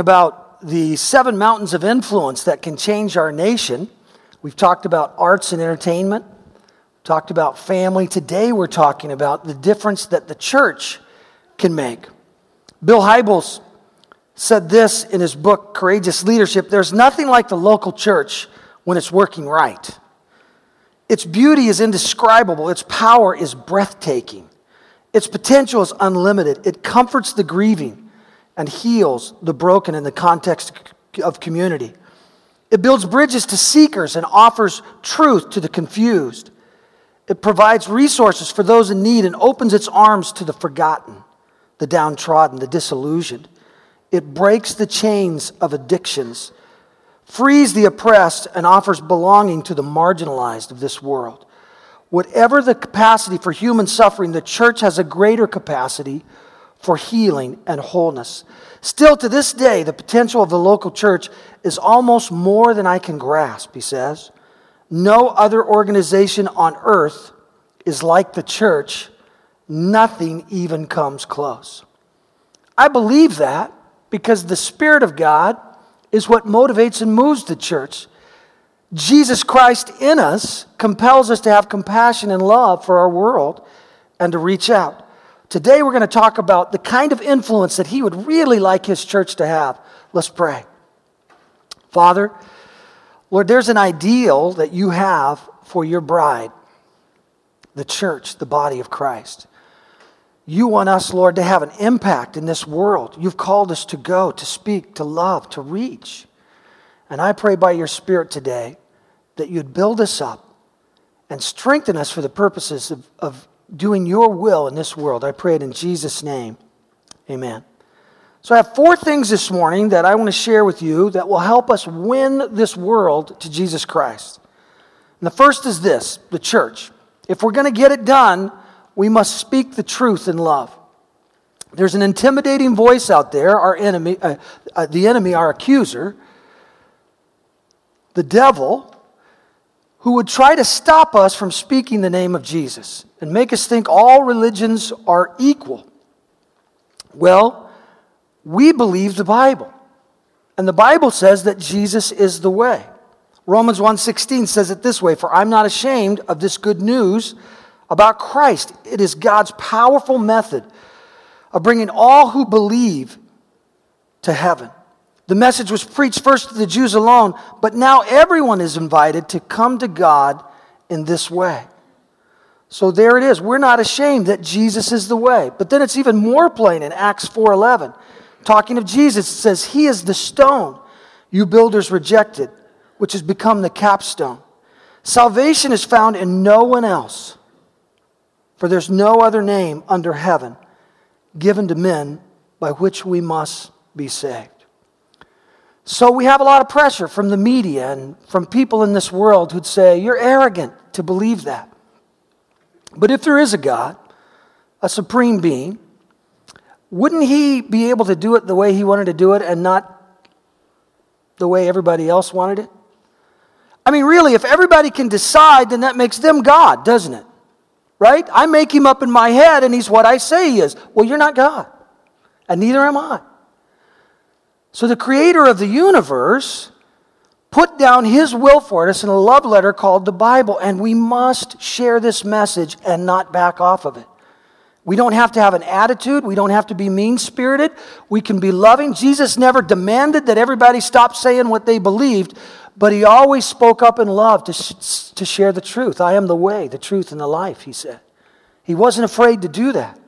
about the seven mountains of influence that can change our nation. We've talked about arts and entertainment, talked about family. Today we're talking about the difference that the church can make. Bill Hybels said this in his book, Courageous Leadership There's nothing like the local church when it's working right. Its beauty is indescribable, its power is breathtaking, its potential is unlimited. It comforts the grieving and heals the broken in the context of community. It builds bridges to seekers and offers truth to the confused. It provides resources for those in need and opens its arms to the forgotten, the downtrodden, the disillusioned. It breaks the chains of addictions, frees the oppressed, and offers belonging to the marginalized of this world. Whatever the capacity for human suffering, the church has a greater capacity for healing and wholeness. Still, to this day, the potential of the local church is almost more than I can grasp, he says. No other organization on earth is like the church. Nothing even comes close. I believe that because the Spirit of God is what motivates and moves the church. Jesus Christ in us compels us to have compassion and love for our world and to reach out. Today, we're going to talk about the kind of influence that He would really like His church to have. Let's pray. Father, Lord, there's an ideal that you have for your bride, the church, the body of Christ. You want us, Lord, to have an impact in this world. You've called us to go, to speak, to love, to reach. And I pray by your Spirit today that you'd build us up and strengthen us for the purposes of, of doing your will in this world. I pray it in Jesus' name. Amen. So, I have four things this morning that I want to share with you that will help us win this world to Jesus Christ. And the first is this the church. If we're going to get it done, we must speak the truth in love. There's an intimidating voice out there, our enemy, uh, uh, the enemy, our accuser, the devil, who would try to stop us from speaking the name of Jesus and make us think all religions are equal. Well, we believe the Bible. And the Bible says that Jesus is the way. Romans 1:16 says it this way, "For I'm not ashamed of this good news about Christ. It is God's powerful method of bringing all who believe to heaven." The message was preached first to the Jews alone, but now everyone is invited to come to God in this way. So there it is. We're not ashamed that Jesus is the way. But then it's even more plain in Acts 4:11. Talking of Jesus, it says, He is the stone you builders rejected, which has become the capstone. Salvation is found in no one else, for there's no other name under heaven given to men by which we must be saved. So we have a lot of pressure from the media and from people in this world who'd say, You're arrogant to believe that. But if there is a God, a supreme being, wouldn't he be able to do it the way he wanted to do it and not the way everybody else wanted it? I mean, really, if everybody can decide, then that makes them God, doesn't it? Right? I make him up in my head and he's what I say he is. Well, you're not God, and neither am I. So the creator of the universe put down his will for us in a love letter called the Bible, and we must share this message and not back off of it. We don't have to have an attitude. We don't have to be mean spirited. We can be loving. Jesus never demanded that everybody stop saying what they believed, but he always spoke up in love to, sh- to share the truth. I am the way, the truth, and the life, he said. He wasn't afraid to do that.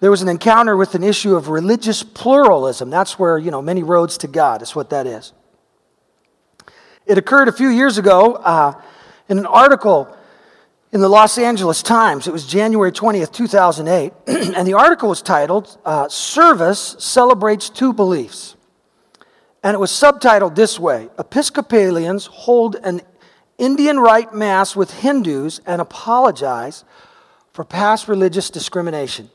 There was an encounter with an issue of religious pluralism. That's where, you know, many roads to God is what that is. It occurred a few years ago uh, in an article in the Los Angeles Times. It was January 20th, 2008. and the article was titled uh, Service Celebrates Two Beliefs. And it was subtitled this way Episcopalians hold an Indian rite mass with Hindus and apologize for past religious discrimination.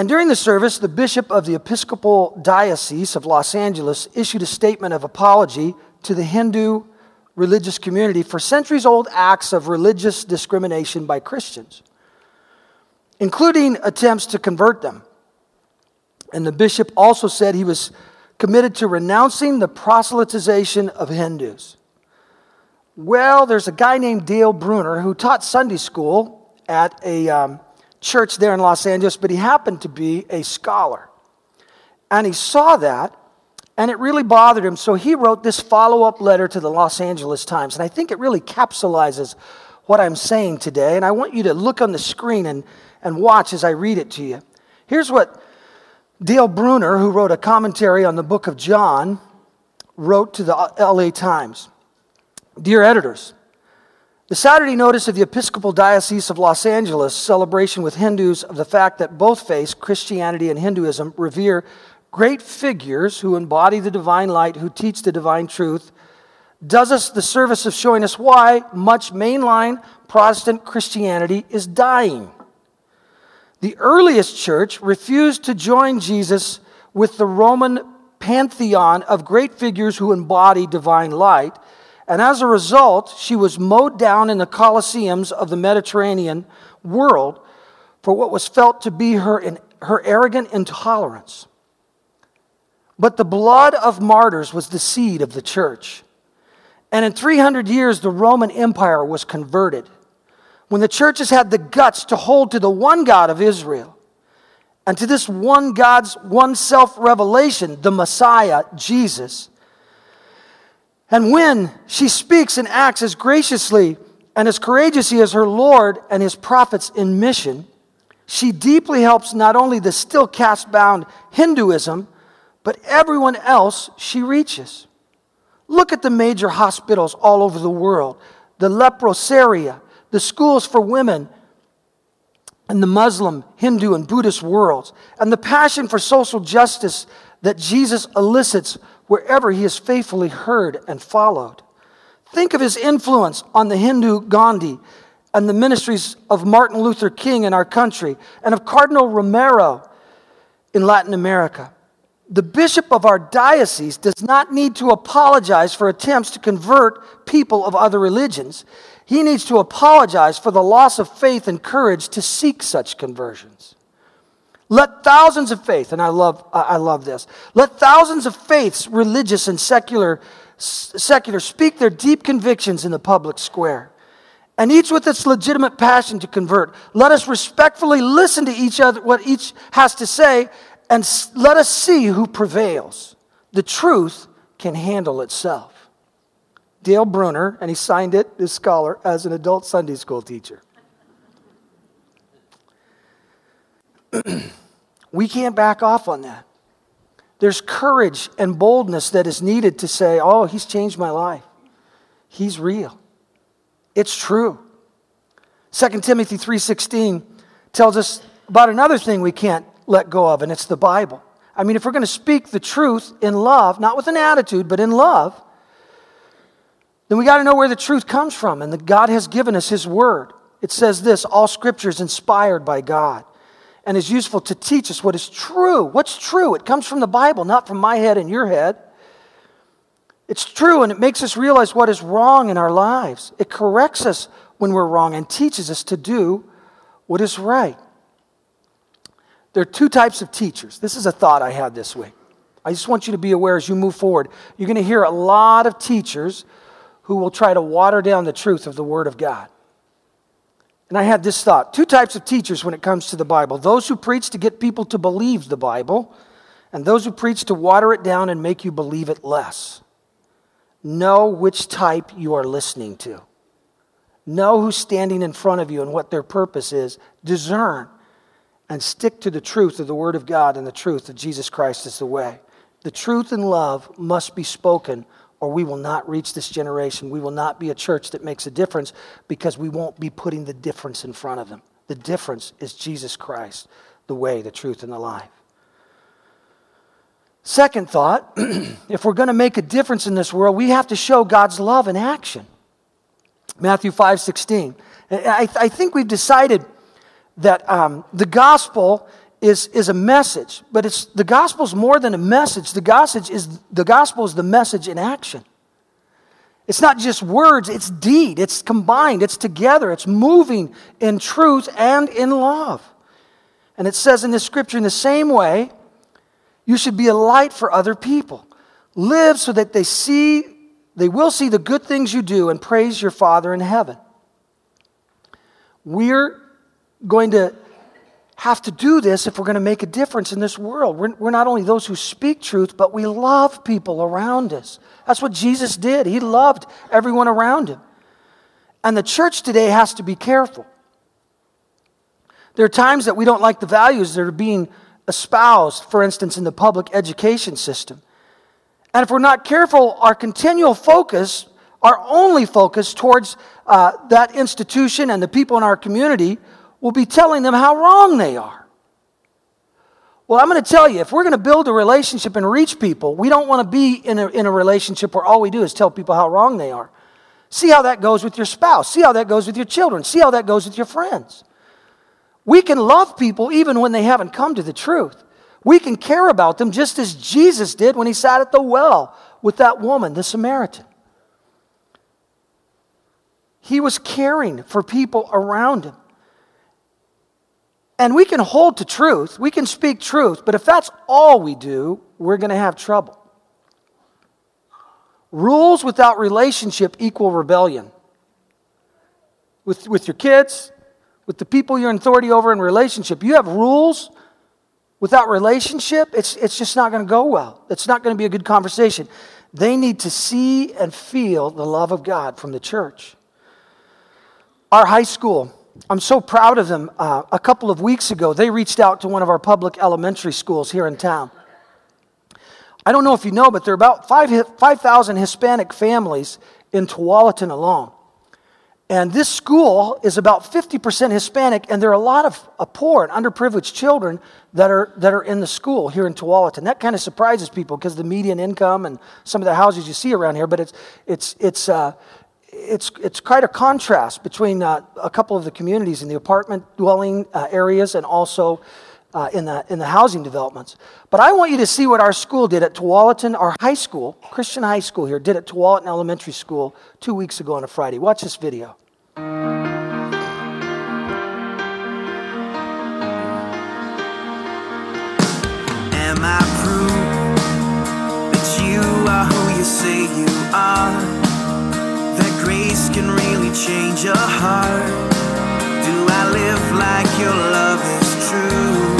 And during the service, the bishop of the Episcopal Diocese of Los Angeles issued a statement of apology to the Hindu religious community for centuries old acts of religious discrimination by Christians, including attempts to convert them. And the bishop also said he was committed to renouncing the proselytization of Hindus. Well, there's a guy named Dale Bruner who taught Sunday school at a um, church there in Los Angeles, but he happened to be a scholar. And he saw that, and it really bothered him. So he wrote this follow up letter to the Los Angeles Times. And I think it really capsulizes what I'm saying today. And I want you to look on the screen and, and watch as I read it to you. Here's what Dale Bruner, who wrote a commentary on the book of John, wrote to the LA Times Dear editors, the Saturday notice of the Episcopal Diocese of Los Angeles celebration with Hindus of the fact that both faiths, Christianity and Hinduism, revere great figures who embody the divine light, who teach the divine truth, does us the service of showing us why much mainline Protestant Christianity is dying. The earliest church refused to join Jesus with the Roman pantheon of great figures who embody divine light, and as a result, she was mowed down in the Colosseums of the Mediterranean world for what was felt to be her, her arrogant intolerance. But the blood of martyrs was the seed of the church. And in 300 years, the Roman Empire was converted when the churches had the guts to hold to the one God of Israel and to this one God's one self revelation, the Messiah, Jesus. And when she speaks and acts as graciously and as courageously as her Lord and his prophets in mission, she deeply helps not only the still caste bound Hinduism, but everyone else she reaches. Look at the major hospitals all over the world the leprosaria, the schools for women in the Muslim, Hindu, and Buddhist worlds, and the passion for social justice that Jesus elicits wherever he is faithfully heard and followed. Think of his influence on the Hindu Gandhi and the ministries of Martin Luther King in our country and of Cardinal Romero in Latin America. The bishop of our diocese does not need to apologize for attempts to convert people of other religions. He needs to apologize for the loss of faith and courage to seek such conversions. Let thousands of faith, and I love, I love this, let thousands of faiths, religious and secular, secular, speak their deep convictions in the public square. And each with its legitimate passion to convert. Let us respectfully listen to each other, what each has to say, and let us see who prevails. The truth can handle itself. Dale Bruner, and he signed it, this scholar, as an adult Sunday school teacher. we can't back off on that. There's courage and boldness that is needed to say, oh, he's changed my life. He's real. It's true. 2 Timothy 3:16 tells us about another thing we can't let go of, and it's the Bible. I mean, if we're going to speak the truth in love, not with an attitude, but in love, then we got to know where the truth comes from and that God has given us His Word. It says this all scripture is inspired by God and is useful to teach us what is true. What's true? It comes from the Bible, not from my head and your head. It's true and it makes us realize what is wrong in our lives. It corrects us when we're wrong and teaches us to do what is right. There are two types of teachers. This is a thought I had this week. I just want you to be aware as you move forward. You're going to hear a lot of teachers who will try to water down the truth of the Word of God. And I had this thought two types of teachers when it comes to the Bible those who preach to get people to believe the Bible, and those who preach to water it down and make you believe it less. Know which type you are listening to. Know who's standing in front of you and what their purpose is. Discern and stick to the truth of the Word of God and the truth that Jesus Christ is the way. The truth and love must be spoken or we will not reach this generation. We will not be a church that makes a difference because we won't be putting the difference in front of them. The difference is Jesus Christ, the way, the truth, and the life. Second thought if we're going to make a difference in this world, we have to show God's love in action. Matthew 5 16. I, I think we've decided that um, the gospel is, is a message, but it's, the gospel is more than a message. The gospel, is, the gospel is the message in action. It's not just words, it's deed. It's combined, it's together, it's moving in truth and in love. And it says in this scripture, in the same way, You should be a light for other people. Live so that they see, they will see the good things you do and praise your Father in heaven. We're going to have to do this if we're going to make a difference in this world. We're, we're, not only those who speak truth, but we love people around us. That's what Jesus did. He loved everyone around him. And the church today has to be careful. There are times that we don't like the values that are being espoused, for instance, in the public education system. And if we're not careful, our continual focus, our only focus towards uh, that institution and the people in our community, will be telling them how wrong they are. Well, I'm going to tell you, if we're going to build a relationship and reach people, we don't want to be in a, in a relationship where all we do is tell people how wrong they are. See how that goes with your spouse. See how that goes with your children. See how that goes with your friends. We can love people even when they haven't come to the truth. We can care about them just as Jesus did when he sat at the well with that woman, the Samaritan. He was caring for people around him. And we can hold to truth, we can speak truth, but if that's all we do, we're going to have trouble. Rules without relationship equal rebellion. With, with your kids, with the people you're in authority over in relationship, you have rules without relationship, it's, it's just not going to go well. It's not going to be a good conversation. They need to see and feel the love of God from the church. Our high school, I'm so proud of them. Uh, a couple of weeks ago, they reached out to one of our public elementary schools here in town. I don't know if you know, but there are about 5,000 5, Hispanic families in Tualatin alone. And this school is about 50% Hispanic, and there are a lot of uh, poor and underprivileged children that are, that are in the school here in Tualatin. That kind of surprises people because the median income and some of the houses you see around here, but it's, it's, it's, uh, it's, it's quite a contrast between uh, a couple of the communities in the apartment dwelling uh, areas and also uh, in, the, in the housing developments. But I want you to see what our school did at Tualatin, our high school, Christian high school here, did at Tualatin Elementary School two weeks ago on a Friday. Watch this video. Change your heart? Do I live like your love is true?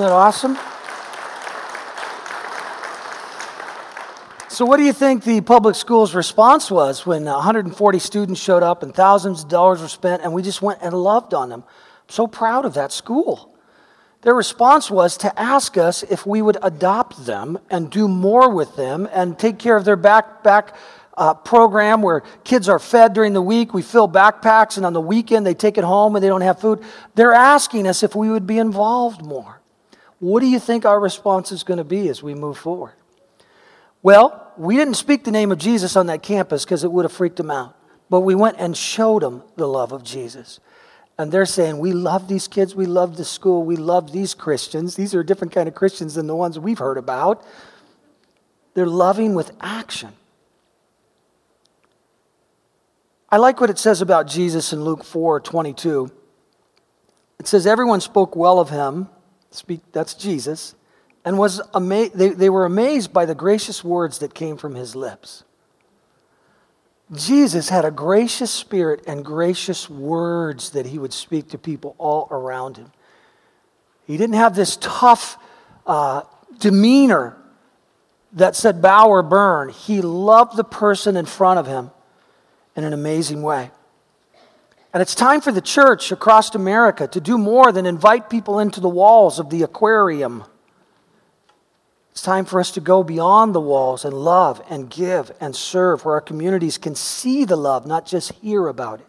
That awesome? So, what do you think the public schools' response was when 140 students showed up and thousands of dollars were spent and we just went and loved on them? I'm so proud of that school. Their response was to ask us if we would adopt them and do more with them and take care of their backpack uh, program where kids are fed during the week. We fill backpacks, and on the weekend they take it home and they don't have food. They're asking us if we would be involved more. What do you think our response is going to be as we move forward? Well, we didn't speak the name of Jesus on that campus because it would have freaked them out. But we went and showed them the love of Jesus. And they're saying, We love these kids, we love the school, we love these Christians. These are a different kind of Christians than the ones we've heard about. They're loving with action. I like what it says about Jesus in Luke 4 22. It says, Everyone spoke well of him, speak, that's Jesus, and was ama- they, they were amazed by the gracious words that came from his lips. Jesus had a gracious spirit and gracious words that he would speak to people all around him. He didn't have this tough uh, demeanor that said bow or burn. He loved the person in front of him in an amazing way. And it's time for the church across America to do more than invite people into the walls of the aquarium it's time for us to go beyond the walls and love and give and serve where our communities can see the love, not just hear about it.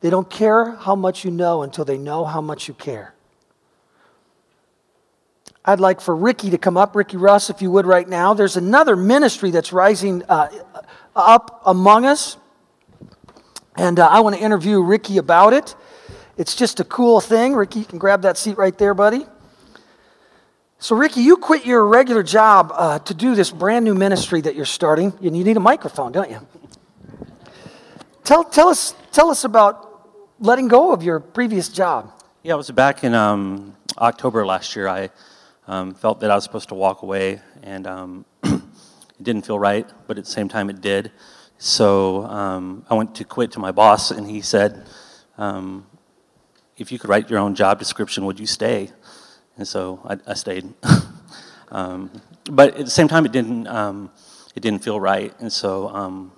They don't care how much you know until they know how much you care. I'd like for Ricky to come up, Ricky Russ, if you would, right now. There's another ministry that's rising uh, up among us, and uh, I want to interview Ricky about it. It's just a cool thing. Ricky, you can grab that seat right there, buddy. So, Ricky, you quit your regular job uh, to do this brand new ministry that you're starting, and you need a microphone, don't you? Tell, tell, us, tell us about letting go of your previous job. Yeah, it was back in um, October last year. I um, felt that I was supposed to walk away, and um, it didn't feel right, but at the same time, it did. So um, I went to quit to my boss, and he said, um, If you could write your own job description, would you stay? and so I, I stayed. um, but at the same time, it didn't um, it didn't feel right, and so um,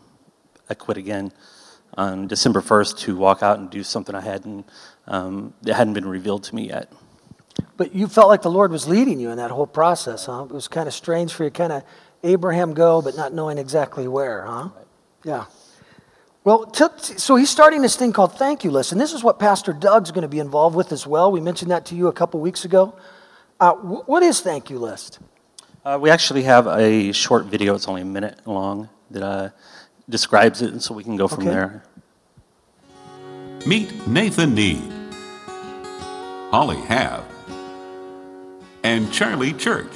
I quit again on December first to walk out and do something I hadn't um, that hadn't been revealed to me yet. But you felt like the Lord was leading you in that whole process, huh? It was kind of strange for you, kind of Abraham go, but not knowing exactly where, huh? Right. Yeah. Well, t- so he's starting this thing called Thank You List, and this is what Pastor Doug's going to be involved with as well. We mentioned that to you a couple weeks ago. Uh, w- what is Thank You List? Uh, we actually have a short video, it's only a minute long, that uh, describes it, and so we can go from okay. there. Meet Nathan Need, Holly Have, and Charlie Church.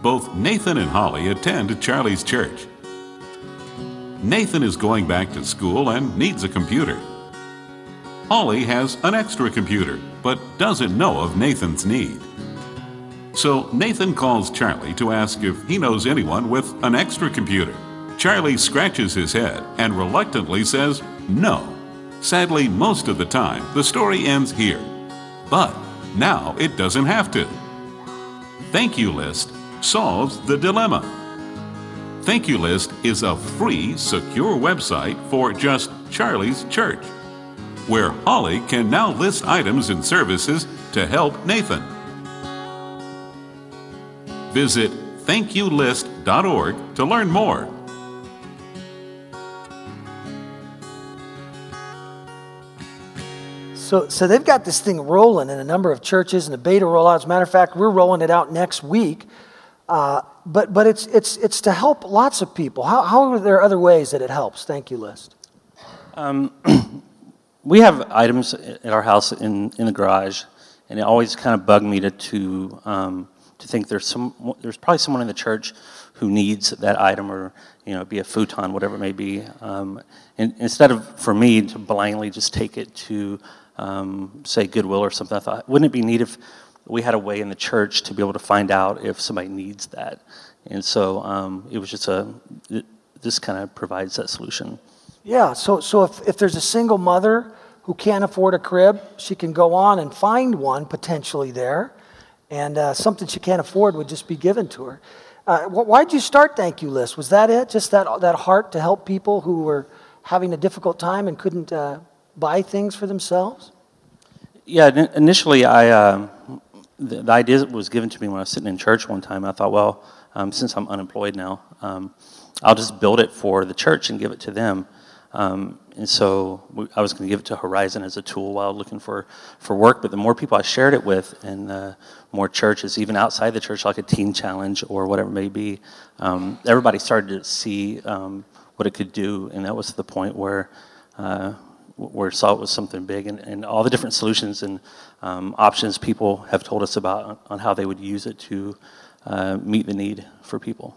Both Nathan and Holly attend Charlie's church. Nathan is going back to school and needs a computer. Holly has an extra computer, but doesn't know of Nathan's need. So Nathan calls Charlie to ask if he knows anyone with an extra computer. Charlie scratches his head and reluctantly says no. Sadly, most of the time, the story ends here. But now it doesn't have to. Thank You List solves the dilemma. Thank You List is a free, secure website for just Charlie's Church, where Holly can now list items and services to help Nathan. Visit thankyouList.org to learn more. So, so they've got this thing rolling in a number of churches and a beta rollout. As a matter of fact, we're rolling it out next week. Uh, but but it's, it's, it's to help lots of people. How, how are there other ways that it helps? Thank you, List. Um, we have items at our house in, in the garage, and it always kind of bugged me to to, um, to think there's some there's probably someone in the church who needs that item, or you know, be a futon, whatever it may be. Um, and instead of for me to blindly just take it to um, say Goodwill or something, I thought wouldn't it be neat if we had a way in the church to be able to find out if somebody needs that. And so um, it was just a, it, this kind of provides that solution. Yeah, so, so if, if there's a single mother who can't afford a crib, she can go on and find one potentially there, and uh, something she can't afford would just be given to her. Uh, why did you start Thank You List? Was that it? Just that, that heart to help people who were having a difficult time and couldn't uh, buy things for themselves? Yeah, initially I, uh, the, the, idea was given to me when I was sitting in church one time. I thought, well, um, since I'm unemployed now, um, I'll just build it for the church and give it to them. Um, and so we, I was going to give it to Horizon as a tool while looking for, for work. But the more people I shared it with, and more churches, even outside the church, like a teen challenge or whatever it may be, um, everybody started to see um, what it could do. And that was the point where uh, where salt was something big, and, and all the different solutions and um, options people have told us about on, how they would use it to uh, meet the need for people.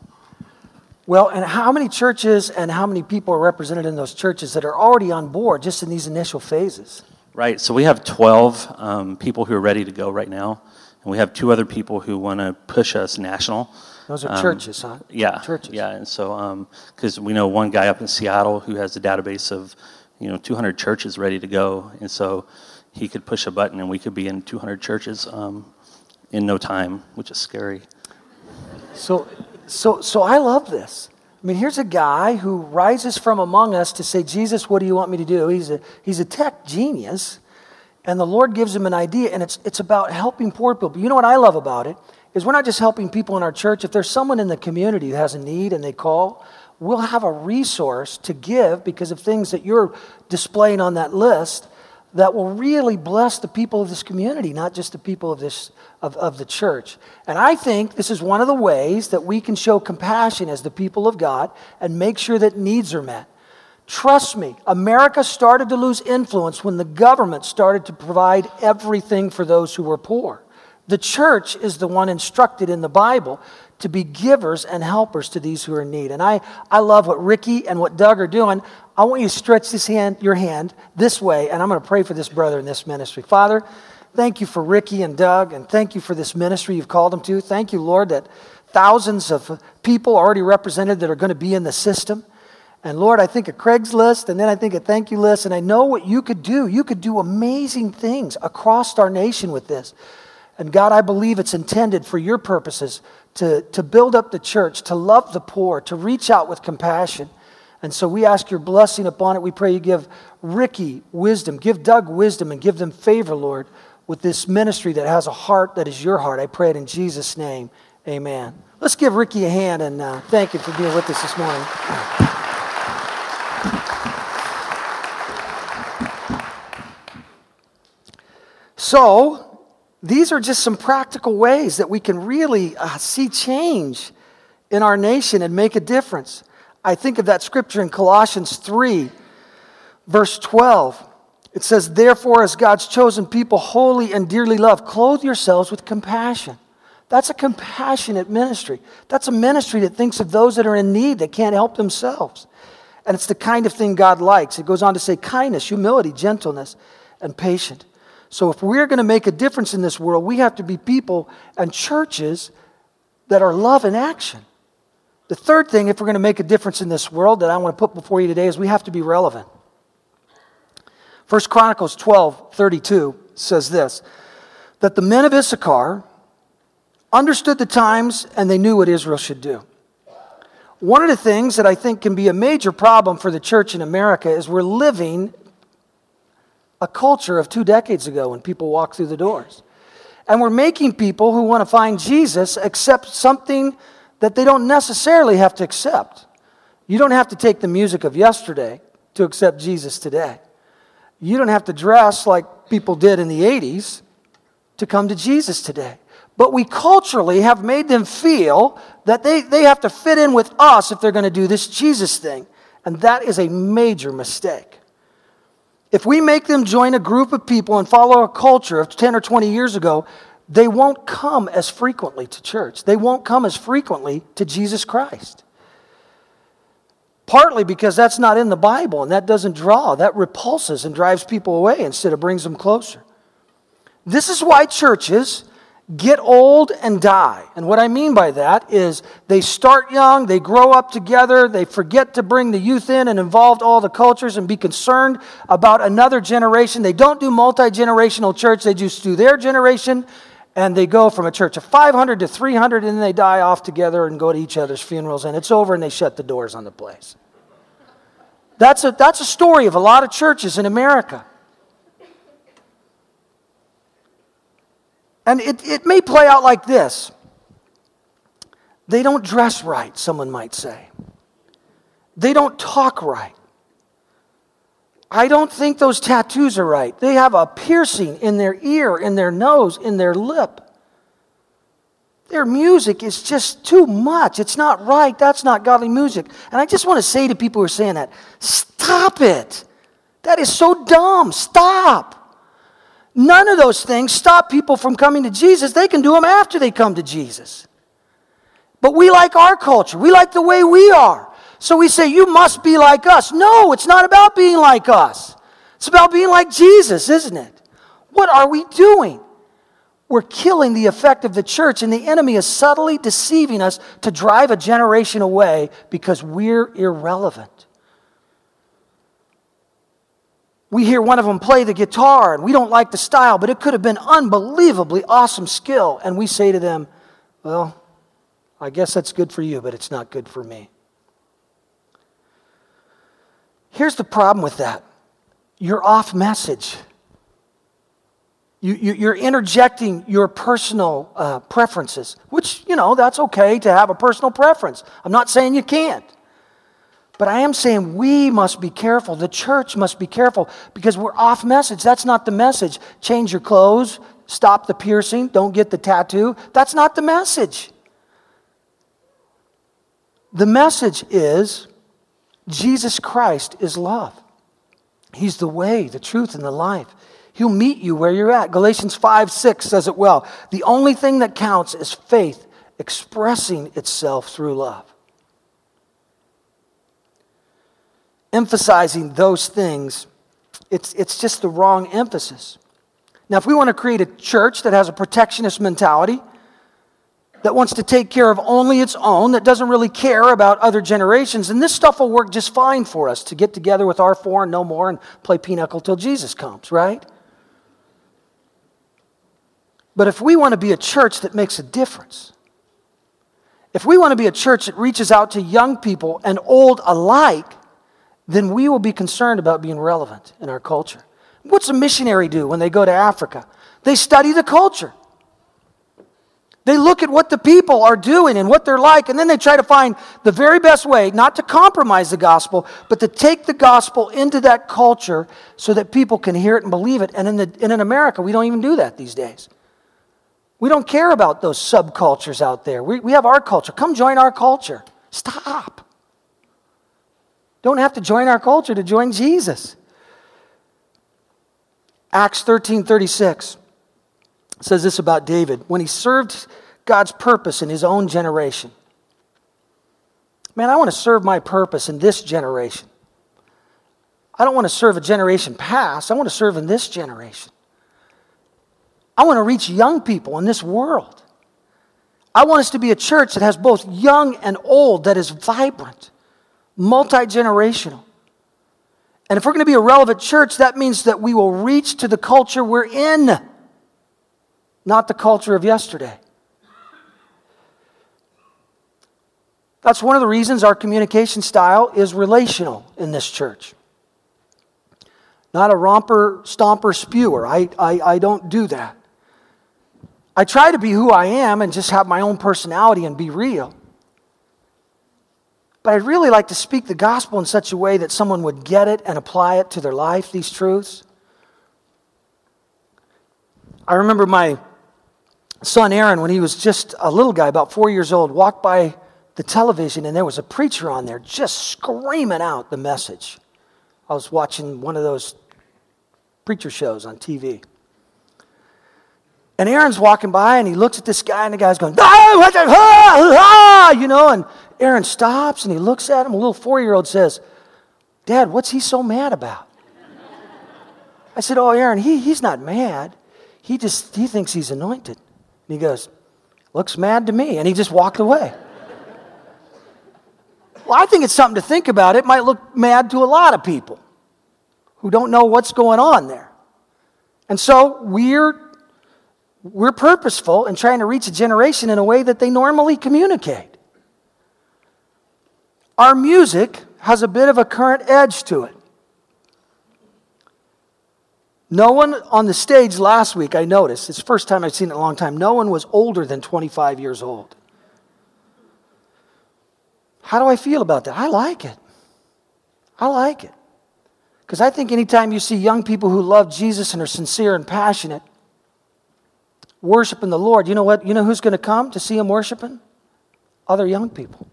Well, and how many churches and how many people are represented in those churches that are already on board just in these initial phases? Right. So we have 12 um, people who are ready to go right now, and we have two other people who want to push us national. Those are um, churches, huh? Yeah. Churches. Yeah. And so, because um, we know one guy up in Seattle who has a database of, you know, 200 churches ready to go, and so he could push a button and we could be in 200 churches um, in no time, which is scary. So, so, so I love this. I mean, here's a guy who rises from among us to say, Jesus, what do you want me to do? He's a, he's a tech genius, and the Lord gives him an idea, and it's, it's about helping poor people. But you know what I love about it? Is we're not just helping people in our church. If there's someone in the community who has a need and they call, we'll have a resource to give because of things that you're displaying on that list that will really bless the people of this community, not just the people of, this, of, of the church. And I think this is one of the ways that we can show compassion as the people of God and make sure that needs are met. Trust me, America started to lose influence when the government started to provide everything for those who were poor. The church is the one instructed in the Bible to be givers and helpers to these who are in need. And I, I love what Ricky and what Doug are doing. I want you to stretch this hand, your hand this way, and I'm going to pray for this brother in this ministry. Father, thank you for Ricky and Doug, and thank you for this ministry you've called them to. Thank you, Lord, that thousands of people already represented that are going to be in the system. And Lord, I think of Craigslist, and then I think of thank you list, and I know what you could do. You could do amazing things across our nation with this. And God, I believe it's intended for your purposes to, to build up the church, to love the poor, to reach out with compassion. And so we ask your blessing upon it. We pray you give Ricky wisdom, give Doug wisdom, and give them favor, Lord, with this ministry that has a heart that is your heart. I pray it in Jesus' name. Amen. Let's give Ricky a hand and uh, thank you for being with us this morning. So, these are just some practical ways that we can really uh, see change in our nation and make a difference. I think of that scripture in Colossians 3, verse 12. It says, Therefore, as God's chosen people, holy and dearly loved, clothe yourselves with compassion. That's a compassionate ministry. That's a ministry that thinks of those that are in need, that can't help themselves. And it's the kind of thing God likes. It goes on to say kindness, humility, gentleness, and patience. So, if we're going to make a difference in this world, we have to be people and churches that are love in action. The third thing, if we're going to make a difference in this world, that I want to put before you today is we have to be relevant. First Chronicles 12 32 says this that the men of Issachar understood the times and they knew what Israel should do. One of the things that I think can be a major problem for the church in America is we're living a culture of two decades ago when people walk through the doors. And we're making people who want to find Jesus accept something that they don't necessarily have to accept. You don't have to take the music of yesterday to accept Jesus today. You don't have to dress like people did in the 80s to come to Jesus today. But we culturally have made them feel that they, they have to fit in with us if they're going to do this Jesus thing. And that is a major mistake. If we make them join a group of people and follow a culture of 10 or 20 years ago, they won't come as frequently to church. They won't come as frequently to Jesus Christ. Partly because that's not in the Bible and that doesn't draw, that repulses and drives people away instead of brings them closer. This is why churches get old and die. And what I mean by that is they start young, they grow up together, they forget to bring the youth in and involve all the cultures and be concerned about another generation. They don't do multi generational church, they just do their generation. And they go from a church of 500 to 300, and then they die off together and go to each other's funerals, and it's over, and they shut the doors on the place. That's a, that's a story of a lot of churches in America. And it, it may play out like this they don't dress right, someone might say. They don't talk right. I don't think those tattoos are right. They have a piercing in their ear, in their nose, in their lip. Their music is just too much. It's not right. That's not godly music. And I just want to say to people who are saying that stop it. That is so dumb. Stop. None of those things stop people from coming to Jesus. They can do them after they come to Jesus. But we like our culture, we like the way we are. So we say, You must be like us. No, it's not about being like us. It's about being like Jesus, isn't it? What are we doing? We're killing the effect of the church, and the enemy is subtly deceiving us to drive a generation away because we're irrelevant. We hear one of them play the guitar, and we don't like the style, but it could have been unbelievably awesome skill. And we say to them, Well, I guess that's good for you, but it's not good for me. Here's the problem with that you're off message. You, you, are interjecting your personal uh, preferences, which, you know, that's okay to have a personal preference. I'm not saying you can't. But I am saying we must be careful. The church must be careful because we're off message. That's not the message. Change your clothes, stop the piercing, don't get the tattoo. That's not the message. The message is Jesus Christ is love. He's the way, the truth, and the life. He'll meet you where you're at. Galatians 5 6 says it well. The only thing that counts is faith expressing itself through love. Emphasizing those things, it's, it's just the wrong emphasis. Now, if we want to create a church that has a protectionist mentality, that wants to take care of only its own, that doesn't really care about other generations, and this stuff will work just fine for us to get together with our four and no more and play pinochle till Jesus comes, right? But if we want to be a church that makes a difference, if we want to be a church that reaches out to young people and old alike, then we will be concerned about being relevant in our culture. What's a missionary do when they go to Africa? They study the culture. They look at what the people are doing and what they're like, and then they try to find the very best way not to compromise the gospel, but to take the gospel into that culture so that people can hear it and believe it. And in, the, and in America, we don't even do that these days. We don't care about those subcultures out there. We, we have our culture. Come join our culture. Stop. Don't have to join our culture to join Jesus. Acts 13 36 says this about David when he served God's purpose in his own generation. Man, I want to serve my purpose in this generation. I don't want to serve a generation past, I want to serve in this generation. I want to reach young people in this world. I want us to be a church that has both young and old, that is vibrant, multi generational. And if we're going to be a relevant church, that means that we will reach to the culture we're in not the culture of yesterday. That's one of the reasons our communication style is relational in this church. Not a romper, stomper, spewer. I, I, I don't do that. I try to be who I am and just have my own personality and be real. But I'd really like to speak the gospel in such a way that someone would get it and apply it to their life, these truths. I remember my son Aaron, when he was just a little guy, about four years old, walked by the television and there was a preacher on there just screaming out the message. I was watching one of those preacher shows on TV. And Aaron's walking by and he looks at this guy and the guy's going, ah, ah, ah, you know, and Aaron stops and he looks at him. A little four year old says, Dad, what's he so mad about? I said, Oh, Aaron, he, he's not mad. He just he thinks he's anointed. And he goes, Looks mad to me. And he just walked away. well, I think it's something to think about. It might look mad to a lot of people who don't know what's going on there. And so we're, we're purposeful in trying to reach a generation in a way that they normally communicate. Our music has a bit of a current edge to it. No one on the stage last week, I noticed, it's the first time I've seen it in a long time, no one was older than 25 years old. How do I feel about that? I like it. I like it. Because I think anytime you see young people who love Jesus and are sincere and passionate, worshiping the Lord, you know what? You know who's going to come to see him worshiping? Other young people.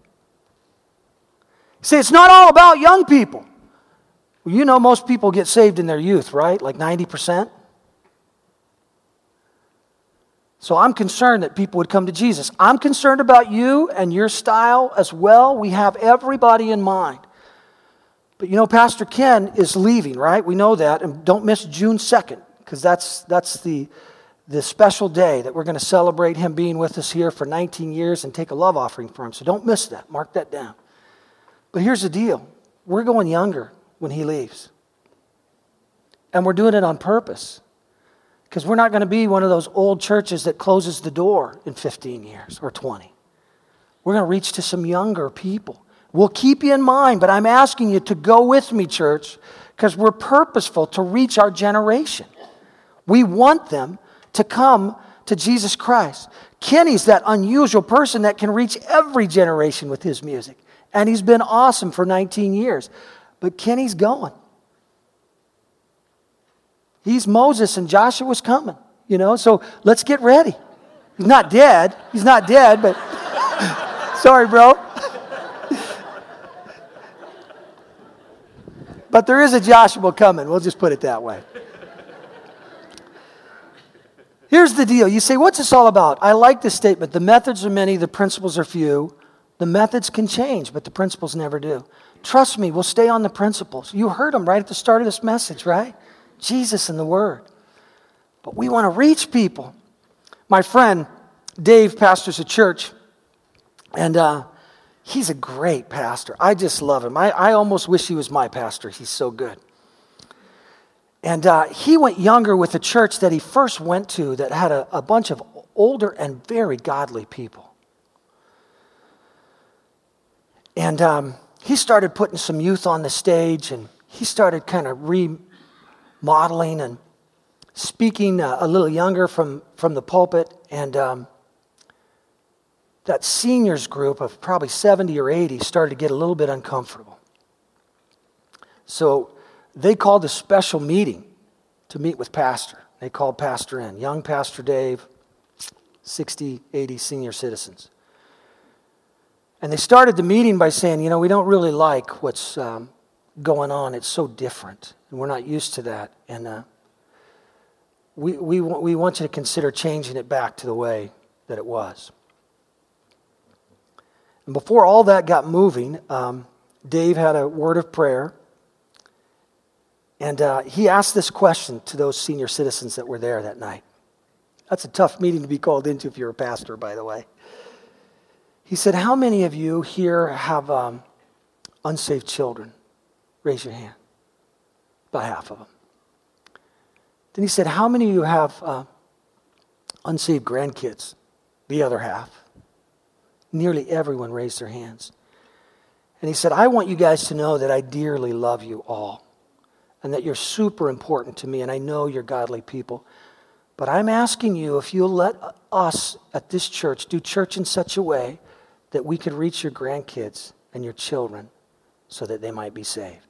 See, it's not all about young people. Well, you know, most people get saved in their youth, right? Like 90%. So I'm concerned that people would come to Jesus. I'm concerned about you and your style as well. We have everybody in mind. But you know, Pastor Ken is leaving, right? We know that. And don't miss June 2nd, because that's, that's the, the special day that we're going to celebrate him being with us here for 19 years and take a love offering for him. So don't miss that. Mark that down. But here's the deal we're going younger when he leaves. And we're doing it on purpose. Because we're not going to be one of those old churches that closes the door in 15 years or 20. We're going to reach to some younger people. We'll keep you in mind, but I'm asking you to go with me, church, because we're purposeful to reach our generation. We want them to come to Jesus Christ. Kenny's that unusual person that can reach every generation with his music. And he's been awesome for 19 years. But Kenny's going. He's Moses and Joshua's coming, you know, so let's get ready. He's not dead. He's not dead, but sorry, bro. but there is a Joshua coming. We'll just put it that way. Here's the deal. You say, what's this all about? I like this statement. The methods are many, the principles are few. The methods can change, but the principles never do. Trust me, we'll stay on the principles. You heard them right at the start of this message, right? Jesus and the Word. But we want to reach people. My friend Dave pastors a church, and uh, he's a great pastor. I just love him. I, I almost wish he was my pastor. He's so good. And uh, he went younger with a church that he first went to that had a, a bunch of older and very godly people. And um, he started putting some youth on the stage, and he started kind of remodeling and speaking uh, a little younger from, from the pulpit. And um, that seniors group of probably 70 or 80 started to get a little bit uncomfortable. So they called a special meeting to meet with Pastor. They called Pastor in, young Pastor Dave, 60, 80 senior citizens. And they started the meeting by saying, you know, we don't really like what's um, going on. It's so different, and we're not used to that. And uh, we, we, we want you to consider changing it back to the way that it was. And before all that got moving, um, Dave had a word of prayer. And uh, he asked this question to those senior citizens that were there that night. That's a tough meeting to be called into if you're a pastor, by the way. He said, How many of you here have um, unsaved children? Raise your hand. About half of them. Then he said, How many of you have uh, unsaved grandkids? The other half. Nearly everyone raised their hands. And he said, I want you guys to know that I dearly love you all and that you're super important to me, and I know you're godly people. But I'm asking you if you'll let us at this church do church in such a way that we could reach your grandkids and your children so that they might be saved.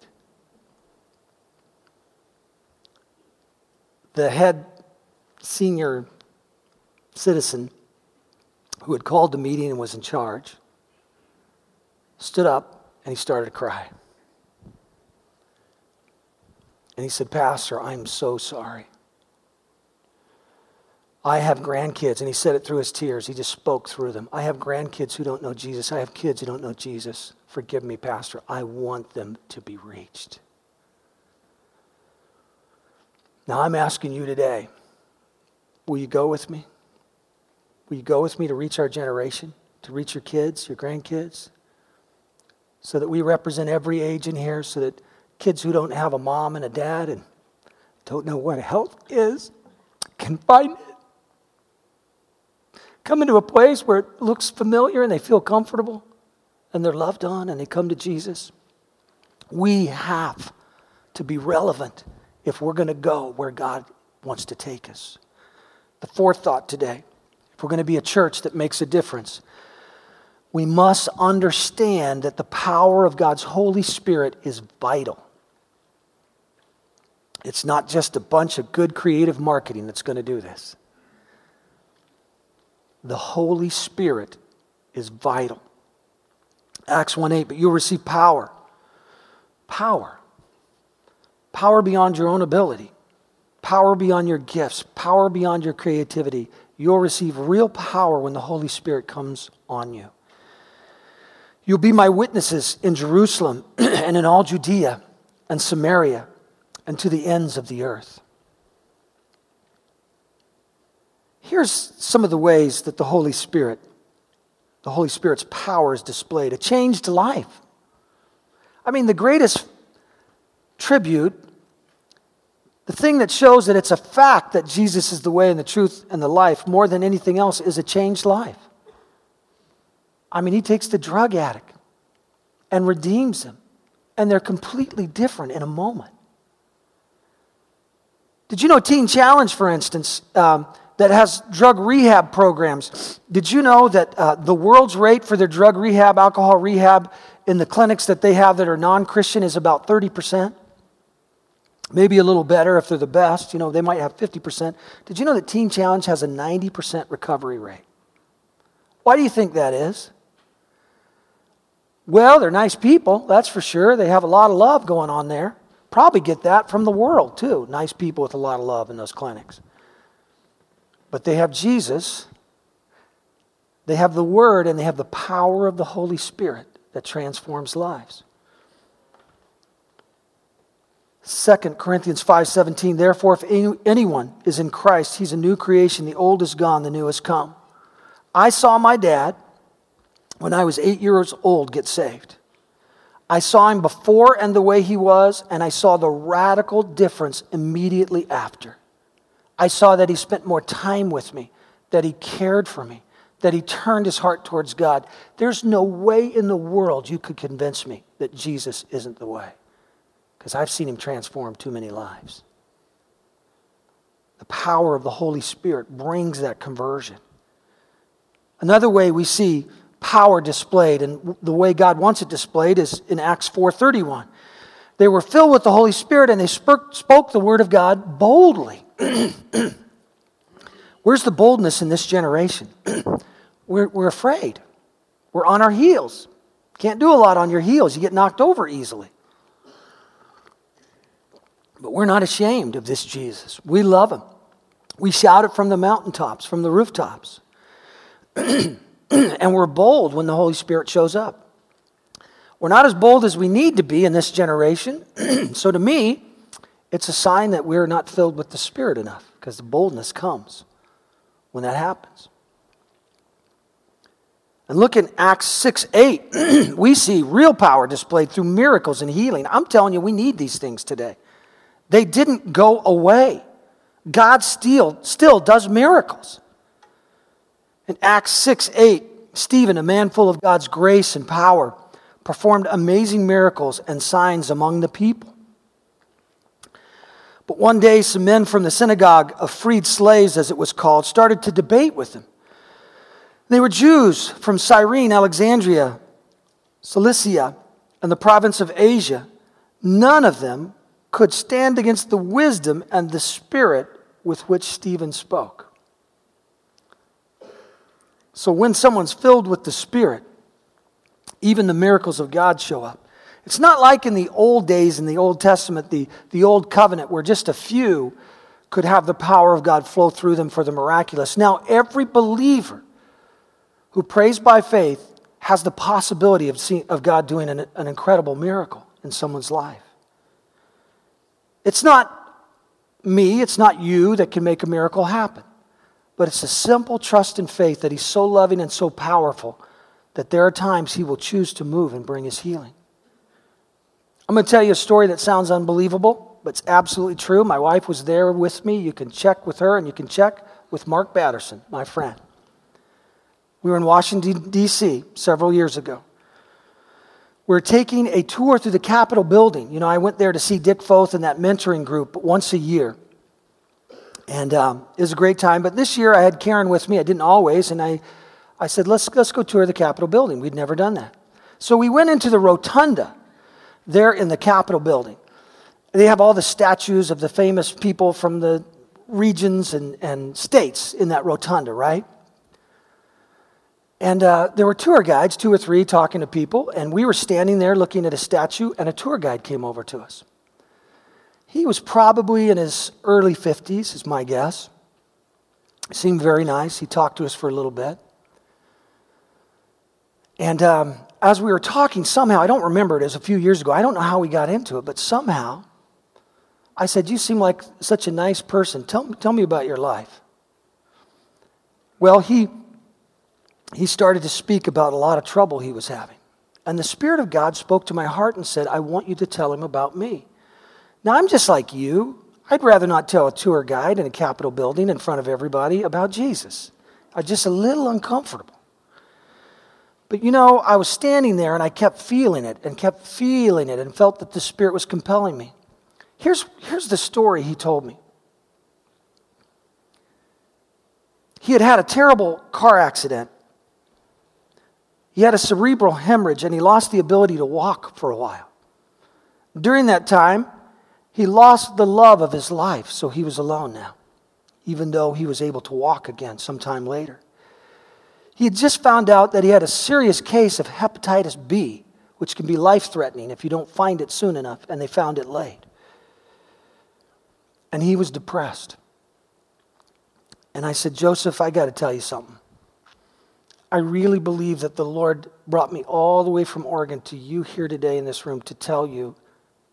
the head senior citizen who had called the meeting and was in charge stood up and he started to cry. And he said, Pastor, I'm so sorry. I have grandkids, and he said it through his tears. He just spoke through them. I have grandkids who don't know Jesus. I have kids who don't know Jesus. Forgive me, Pastor. I want them to be reached. Now I'm asking you today will you go with me? Will you go with me to reach our generation, to reach your kids, your grandkids? So that we represent every age in here, so that kids who don't have a mom and a dad and don't know what health is can find. Come into a place where it looks familiar and they feel comfortable and they're loved on and they come to Jesus. We have to be relevant if we're going to go where God wants to take us. The fourth thought today if we're going to be a church that makes a difference, we must understand that the power of God's Holy Spirit is vital. It's not just a bunch of good creative marketing that's going to do this. The Holy Spirit is vital. Acts 1 8, but you'll receive power. Power power beyond your own ability, power beyond your gifts, power beyond your creativity. You'll receive real power when the Holy Spirit comes on you. You'll be my witnesses in Jerusalem and in all Judea and Samaria and to the ends of the earth. Here's some of the ways that the Holy Spirit, the Holy Spirit's power is displayed. A changed life. I mean, the greatest tribute, the thing that shows that it's a fact that Jesus is the way and the truth and the life more than anything else is a changed life. I mean, he takes the drug addict and redeems him, and they're completely different in a moment. Did you know Teen Challenge, for instance, um, that has drug rehab programs. Did you know that uh, the world's rate for their drug rehab, alcohol rehab in the clinics that they have that are non Christian is about 30%? Maybe a little better if they're the best. You know, they might have 50%. Did you know that Teen Challenge has a 90% recovery rate? Why do you think that is? Well, they're nice people, that's for sure. They have a lot of love going on there. Probably get that from the world, too. Nice people with a lot of love in those clinics. But they have Jesus, they have the Word, and they have the power of the Holy Spirit that transforms lives. 2 Corinthians 5:17 Therefore if any, anyone is in Christ he's a new creation the old is gone the new has come. I saw my dad when I was 8 years old get saved. I saw him before and the way he was and I saw the radical difference immediately after. I saw that he spent more time with me, that he cared for me, that he turned his heart towards God. There's no way in the world you could convince me that Jesus isn't the way, because I've seen him transform too many lives. The power of the Holy Spirit brings that conversion. Another way we see power displayed and the way God wants it displayed is in Acts 4:31. They were filled with the Holy Spirit and they spoke, spoke the word of God boldly. Where's the boldness in this generation? we're, we're afraid. We're on our heels. Can't do a lot on your heels, you get knocked over easily. But we're not ashamed of this Jesus. We love him. We shout it from the mountaintops, from the rooftops. and we're bold when the Holy Spirit shows up. We're not as bold as we need to be in this generation. so to me, it's a sign that we're not filled with the Spirit enough because the boldness comes when that happens. And look in Acts 6 8, we see real power displayed through miracles and healing. I'm telling you, we need these things today. They didn't go away. God still, still does miracles. In Acts 6 8, Stephen, a man full of God's grace and power, performed amazing miracles and signs among the people. But one day, some men from the synagogue of freed slaves, as it was called, started to debate with him. They were Jews from Cyrene, Alexandria, Cilicia, and the province of Asia. None of them could stand against the wisdom and the spirit with which Stephen spoke. So, when someone's filled with the Spirit, even the miracles of God show up. It's not like in the old days in the Old Testament, the, the Old Covenant, where just a few could have the power of God flow through them for the miraculous. Now, every believer who prays by faith has the possibility of, seeing, of God doing an, an incredible miracle in someone's life. It's not me, it's not you that can make a miracle happen, but it's a simple trust and faith that He's so loving and so powerful that there are times He will choose to move and bring His healing. I'm going to tell you a story that sounds unbelievable, but it's absolutely true. My wife was there with me. You can check with her and you can check with Mark Batterson, my friend. We were in Washington, D.C. several years ago. We are taking a tour through the Capitol building. You know, I went there to see Dick Foth and that mentoring group once a year. And um, it was a great time. But this year I had Karen with me. I didn't always. And I, I said, let's, let's go tour the Capitol building. We'd never done that. So we went into the rotunda there in the Capitol building. They have all the statues of the famous people from the regions and, and states in that rotunda, right? And uh, there were tour guides, two or three, talking to people, and we were standing there looking at a statue, and a tour guide came over to us. He was probably in his early 50s, is my guess. He Seemed very nice. He talked to us for a little bit. And um, as we were talking, somehow, I don't remember it, it was a few years ago. I don't know how we got into it, but somehow I said, You seem like such a nice person. Tell, tell me about your life. Well, he, he started to speak about a lot of trouble he was having. And the Spirit of God spoke to my heart and said, I want you to tell him about me. Now, I'm just like you. I'd rather not tell a tour guide in a Capitol building in front of everybody about Jesus. I'm just a little uncomfortable. But you know, I was standing there and I kept feeling it and kept feeling it and felt that the Spirit was compelling me. Here's, here's the story he told me. He had had a terrible car accident. He had a cerebral hemorrhage and he lost the ability to walk for a while. During that time, he lost the love of his life, so he was alone now, even though he was able to walk again sometime later. He had just found out that he had a serious case of hepatitis B, which can be life threatening if you don't find it soon enough, and they found it late. And he was depressed. And I said, Joseph, I got to tell you something. I really believe that the Lord brought me all the way from Oregon to you here today in this room to tell you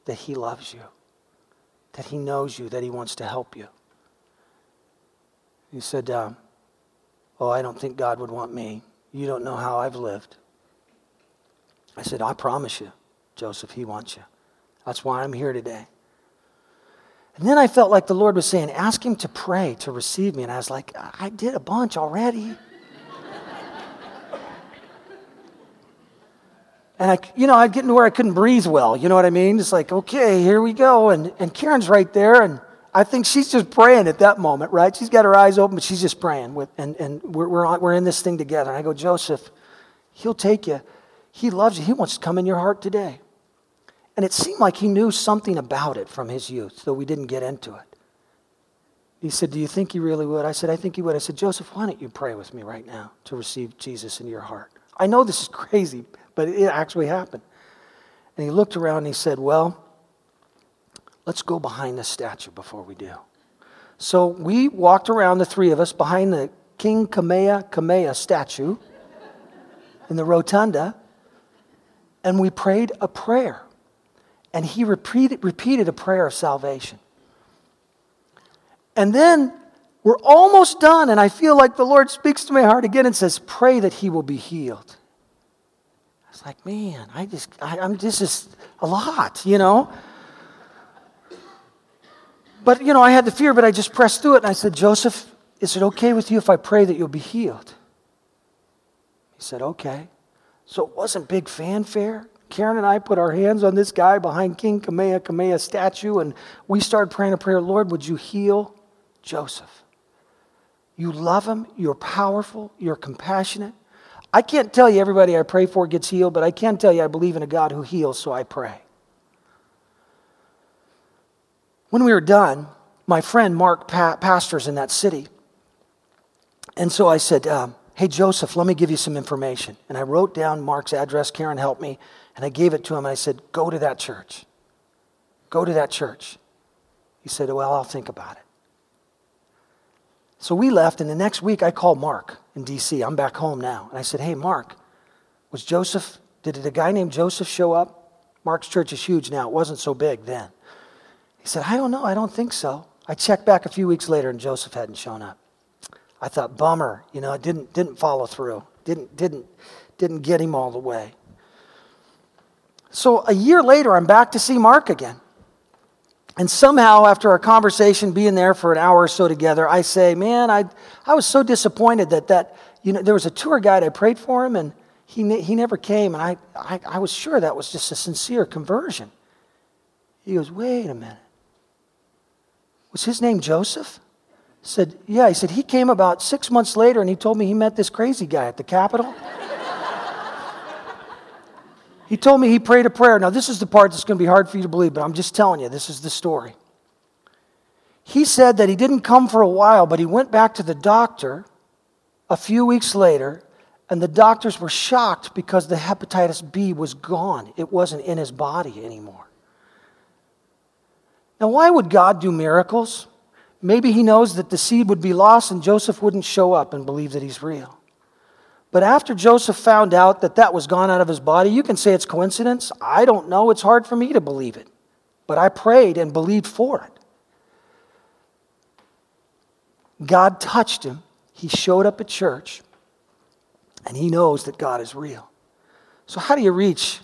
that He loves you that He knows you, that He wants to help you. He said, uh, Oh, I don't think God would want me. You don't know how I've lived. I said, I promise you, Joseph, He wants you. That's why I'm here today. And then I felt like the Lord was saying, Ask Him to pray to receive me. And I was like, I did a bunch already. And I, you know, I'd get to where I couldn't breathe well. You know what I mean? It's like, okay, here we go. And, and Karen's right there. And I think she's just praying at that moment, right? She's got her eyes open, but she's just praying. With, and and we're, we're, we're in this thing together. And I go, Joseph, he'll take you. He loves you. He wants to come in your heart today. And it seemed like he knew something about it from his youth, though we didn't get into it. He said, Do you think he really would? I said, I think he would. I said, Joseph, why don't you pray with me right now to receive Jesus into your heart? I know this is crazy, but it actually happened. And he looked around and he said, Well, let's go behind the statue before we do. So we walked around, the three of us, behind the King Kamehameha statue in the rotunda, and we prayed a prayer. And he repeated, repeated a prayer of salvation. And then we're almost done, and I feel like the Lord speaks to my heart again and says, Pray that he will be healed. It's like, man, I just, I, am this is a lot, you know. But you know, I had the fear, but I just pressed through it, and I said, Joseph, is it okay with you if I pray that you'll be healed? He said, okay. So it wasn't big fanfare. Karen and I put our hands on this guy behind King Kamehameha statue, and we started praying a prayer Lord, would you heal Joseph? You love him, you're powerful, you're compassionate. I can't tell you everybody I pray for gets healed, but I can tell you I believe in a God who heals, so I pray. When we were done, my friend Mark pa- pastors in that city. And so I said, uh, Hey, Joseph, let me give you some information. And I wrote down Mark's address. Karen helped me. And I gave it to him. And I said, Go to that church. Go to that church. He said, Well, I'll think about it. So we left, and the next week I called Mark in DC. I'm back home now. And I said, Hey, Mark, was Joseph, did a guy named Joseph show up? Mark's church is huge now. It wasn't so big then. He said, I don't know. I don't think so. I checked back a few weeks later, and Joseph hadn't shown up. I thought, bummer, you know, it didn't, didn't follow through, didn't, didn't, didn't get him all the way. So a year later, I'm back to see Mark again. And somehow, after our conversation, being there for an hour or so together, I say, Man, I, I was so disappointed that, that, you know, there was a tour guide, I prayed for him, and he, he never came. And I, I, I was sure that was just a sincere conversion. He goes, Wait a minute. Was his name Joseph? I said, Yeah. He said, He came about six months later and he told me he met this crazy guy at the Capitol. He told me he prayed a prayer. Now, this is the part that's going to be hard for you to believe, but I'm just telling you, this is the story. He said that he didn't come for a while, but he went back to the doctor a few weeks later, and the doctors were shocked because the hepatitis B was gone. It wasn't in his body anymore. Now, why would God do miracles? Maybe he knows that the seed would be lost and Joseph wouldn't show up and believe that he's real. But after Joseph found out that that was gone out of his body, you can say it's coincidence. I don't know. It's hard for me to believe it. But I prayed and believed for it. God touched him. He showed up at church. And he knows that God is real. So, how do you reach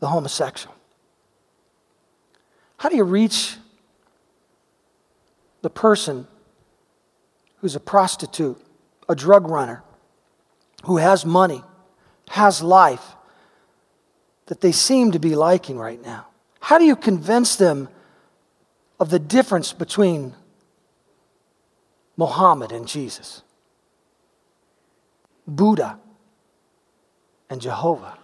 the homosexual? How do you reach the person who's a prostitute, a drug runner, who has money, has life that they seem to be liking right now? How do you convince them of the difference between Mohammed and Jesus, Buddha and Jehovah?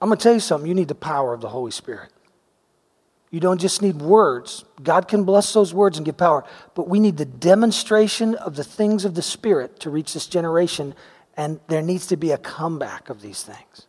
I'm going to tell you something. You need the power of the Holy Spirit. You don't just need words. God can bless those words and give power, but we need the demonstration of the things of the Spirit to reach this generation, and there needs to be a comeback of these things.